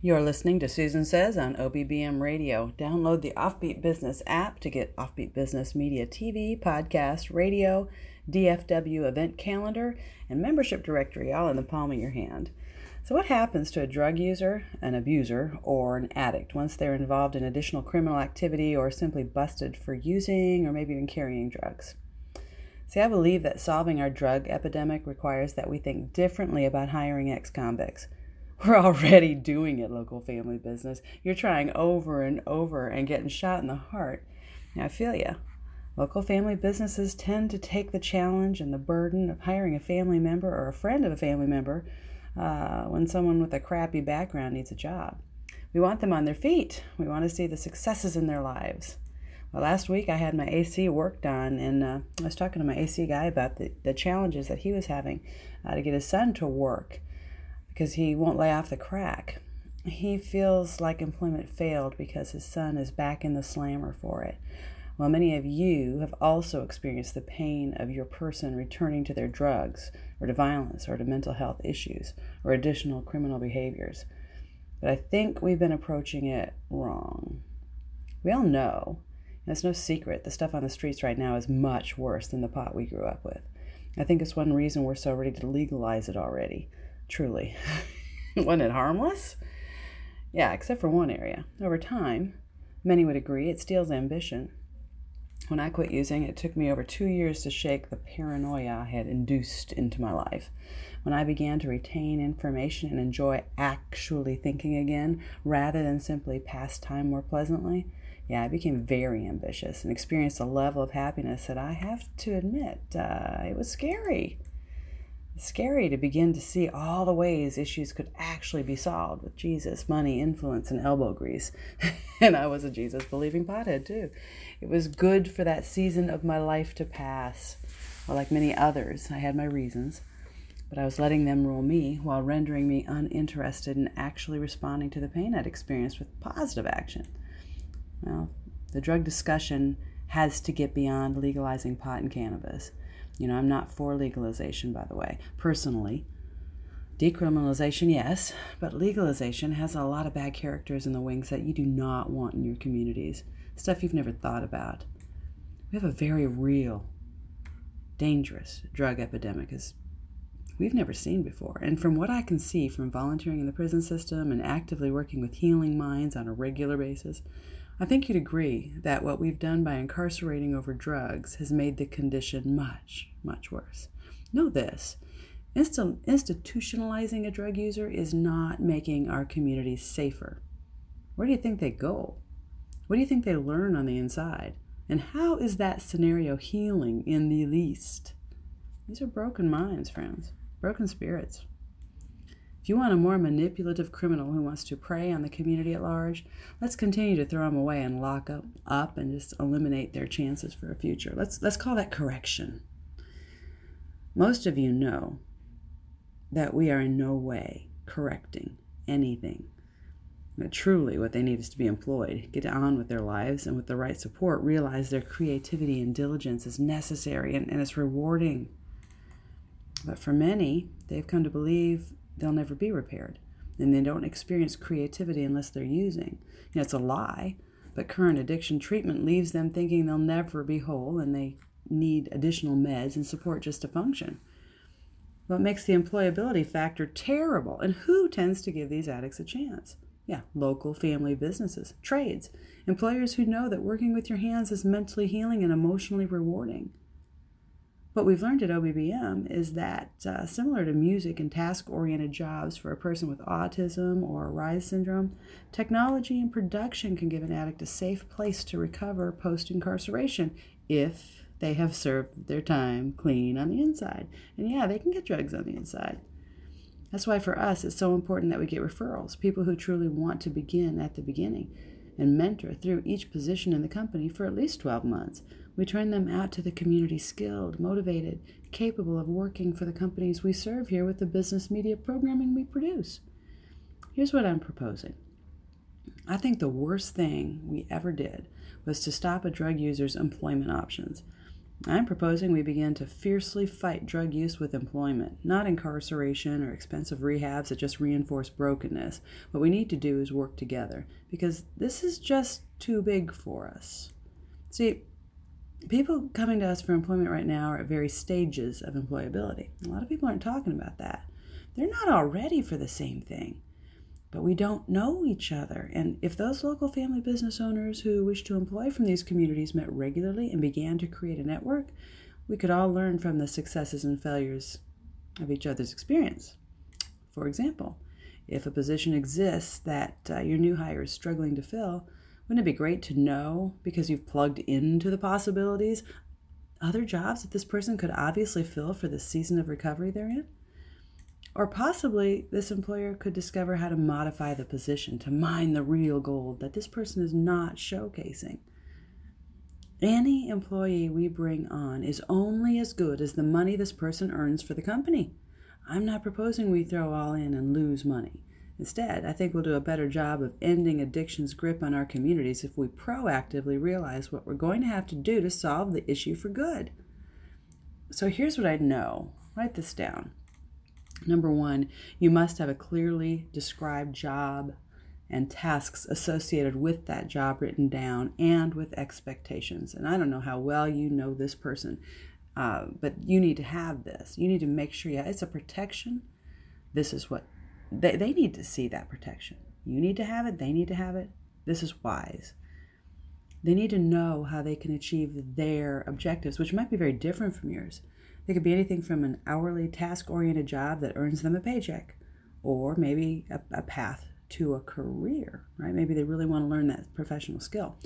You're listening to Susan Says on OBBM Radio. Download the Offbeat Business app to get Offbeat Business Media TV, podcast, radio, DFW event calendar, and membership directory all in the palm of your hand. So, what happens to a drug user, an abuser, or an addict once they're involved in additional criminal activity or simply busted for using or maybe even carrying drugs? See, I believe that solving our drug epidemic requires that we think differently about hiring ex convicts. We're already doing it, local family business. You're trying over and over and getting shot in the heart. Now, I feel you. Local family businesses tend to take the challenge and the burden of hiring a family member or a friend of a family member uh, when someone with a crappy background needs a job. We want them on their feet. We want to see the successes in their lives. Well, last week I had my AC worked on, and uh, I was talking to my AC guy about the, the challenges that he was having uh, to get his son to work because he won't lay off the crack. He feels like employment failed because his son is back in the slammer for it. While many of you have also experienced the pain of your person returning to their drugs, or to violence, or to mental health issues, or additional criminal behaviors. But I think we've been approaching it wrong. We all know, and it's no secret, the stuff on the streets right now is much worse than the pot we grew up with. I think it's one reason we're so ready to legalize it already. Truly. Wasn't it harmless? Yeah, except for one area. Over time, many would agree it steals ambition. When I quit using, it took me over two years to shake the paranoia I had induced into my life. When I began to retain information and enjoy actually thinking again, rather than simply pass time more pleasantly, yeah, I became very ambitious and experienced a level of happiness that I have to admit, uh, it was scary scary to begin to see all the ways issues could actually be solved with Jesus, money, influence, and elbow grease. and I was a Jesus believing pothead too. It was good for that season of my life to pass. Well, like many others, I had my reasons, but I was letting them rule me while rendering me uninterested in actually responding to the pain I'd experienced with positive action. Well, the drug discussion has to get beyond legalizing pot and cannabis. You know, I'm not for legalization, by the way, personally. Decriminalization, yes, but legalization has a lot of bad characters in the wings that you do not want in your communities. Stuff you've never thought about. We have a very real, dangerous drug epidemic as we've never seen before. And from what I can see from volunteering in the prison system and actively working with healing minds on a regular basis, I think you'd agree that what we've done by incarcerating over drugs has made the condition much, much worse. Know this institutionalizing a drug user is not making our communities safer. Where do you think they go? What do you think they learn on the inside? And how is that scenario healing in the least? These are broken minds, friends, broken spirits. If you want a more manipulative criminal who wants to prey on the community at large, let's continue to throw them away and lock up, up and just eliminate their chances for a future. Let's, let's call that correction. Most of you know that we are in no way correcting anything. But truly, what they need is to be employed, get on with their lives, and with the right support, realize their creativity and diligence is necessary and, and it's rewarding. But for many, they've come to believe they'll never be repaired. And they don't experience creativity unless they're using. You know, it's a lie, but current addiction treatment leaves them thinking they'll never be whole and they need additional meds and support just to function. What makes the employability factor terrible? And who tends to give these addicts a chance? Yeah, local family businesses, trades, employers who know that working with your hands is mentally healing and emotionally rewarding. What we've learned at OBBM is that, uh, similar to music and task oriented jobs for a person with autism or Reye's syndrome, technology and production can give an addict a safe place to recover post incarceration if they have served their time clean on the inside. And yeah, they can get drugs on the inside. That's why for us it's so important that we get referrals, people who truly want to begin at the beginning and mentor through each position in the company for at least 12 months we turn them out to the community skilled, motivated, capable of working for the companies we serve here with the business media programming we produce. Here's what I'm proposing. I think the worst thing we ever did was to stop a drug user's employment options. I'm proposing we begin to fiercely fight drug use with employment, not incarceration or expensive rehabs that just reinforce brokenness. What we need to do is work together because this is just too big for us. See, people coming to us for employment right now are at various stages of employability. A lot of people aren't talking about that. They're not all ready for the same thing but we don't know each other. And if those local family business owners who wish to employ from these communities met regularly and began to create a network, we could all learn from the successes and failures of each other's experience. For example, if a position exists that uh, your new hire is struggling to fill, wouldn't it be great to know because you've plugged into the possibilities other jobs that this person could obviously fill for the season of recovery they're in? Or possibly this employer could discover how to modify the position to mine the real gold that this person is not showcasing. Any employee we bring on is only as good as the money this person earns for the company. I'm not proposing we throw all in and lose money. Instead, I think we'll do a better job of ending addiction's grip on our communities if we proactively realize what we're going to have to do to solve the issue for good. So here's what I know write this down. Number one, you must have a clearly described job and tasks associated with that job written down and with expectations. And I don't know how well you know this person, uh, but you need to have this. You need to make sure, yeah, it's a protection. This is what they, they need to see that protection. You need to have it, they need to have it. This is wise. They need to know how they can achieve their objectives, which might be very different from yours. It could be anything from an hourly task oriented job that earns them a paycheck, or maybe a, a path to a career, right? Maybe they really want to learn that professional skill.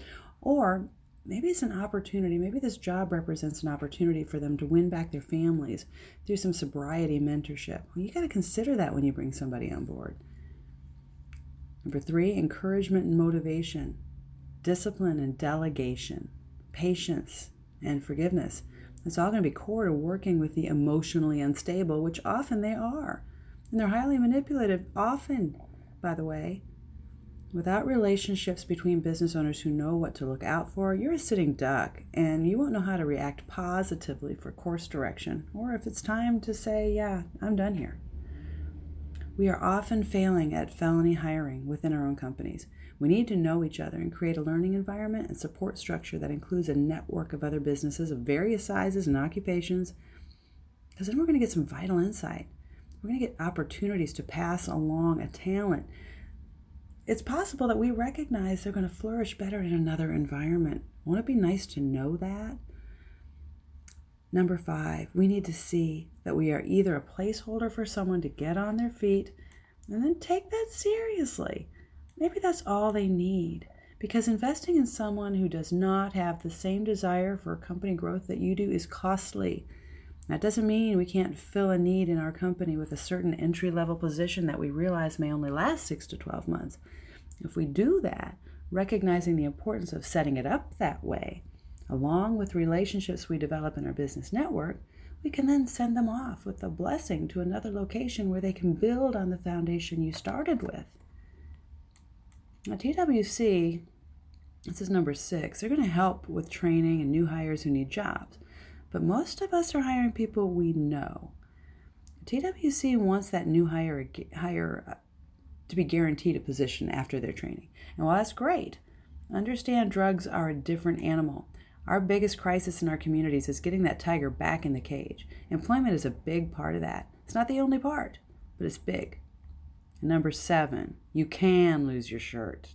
Or maybe it's an opportunity. Maybe this job represents an opportunity for them to win back their families through some sobriety mentorship. Well, you got to consider that when you bring somebody on board. Number three, encouragement and motivation, discipline and delegation, patience and forgiveness. It's all going to be core to working with the emotionally unstable, which often they are. And they're highly manipulative, often, by the way. Without relationships between business owners who know what to look out for, you're a sitting duck and you won't know how to react positively for course direction or if it's time to say, Yeah, I'm done here. We are often failing at felony hiring within our own companies. We need to know each other and create a learning environment and support structure that includes a network of other businesses of various sizes and occupations, because then we're going to get some vital insight. We're going to get opportunities to pass along a talent. It's possible that we recognize they're going to flourish better in another environment. Won't it be nice to know that? Number five, we need to see that we are either a placeholder for someone to get on their feet and then take that seriously Maybe that's all they need. Because investing in someone who does not have the same desire for company growth that you do is costly. That doesn't mean we can't fill a need in our company with a certain entry level position that we realize may only last 6 to 12 months. If we do that, recognizing the importance of setting it up that way, along with relationships we develop in our business network, we can then send them off with a blessing to another location where they can build on the foundation you started with. Now, TWC, this is number six, they're going to help with training and new hires who need jobs. But most of us are hiring people we know. TWC wants that new hire, hire uh, to be guaranteed a position after their training. And while that's great, understand drugs are a different animal. Our biggest crisis in our communities is getting that tiger back in the cage. Employment is a big part of that. It's not the only part, but it's big. And number seven, you can lose your shirt,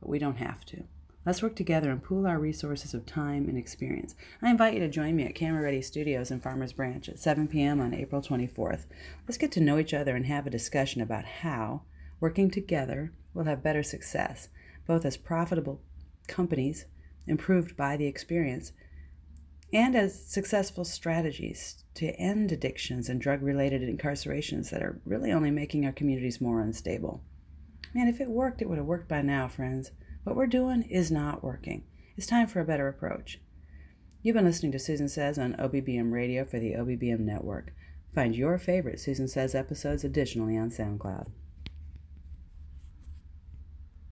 but we don't have to. Let's work together and pool our resources of time and experience. I invite you to join me at Camera Ready Studios in Farmers Branch at 7 p.m. on April 24th. Let's get to know each other and have a discussion about how, working together, we'll have better success, both as profitable companies, improved by the experience, and as successful strategies to end addictions and drug related incarcerations that are really only making our communities more unstable. Man, if it worked, it would have worked by now, friends. What we're doing is not working. It's time for a better approach. You've been listening to Susan Says on OBBM Radio for the OBBM Network. Find your favorite Susan Says episodes additionally on SoundCloud.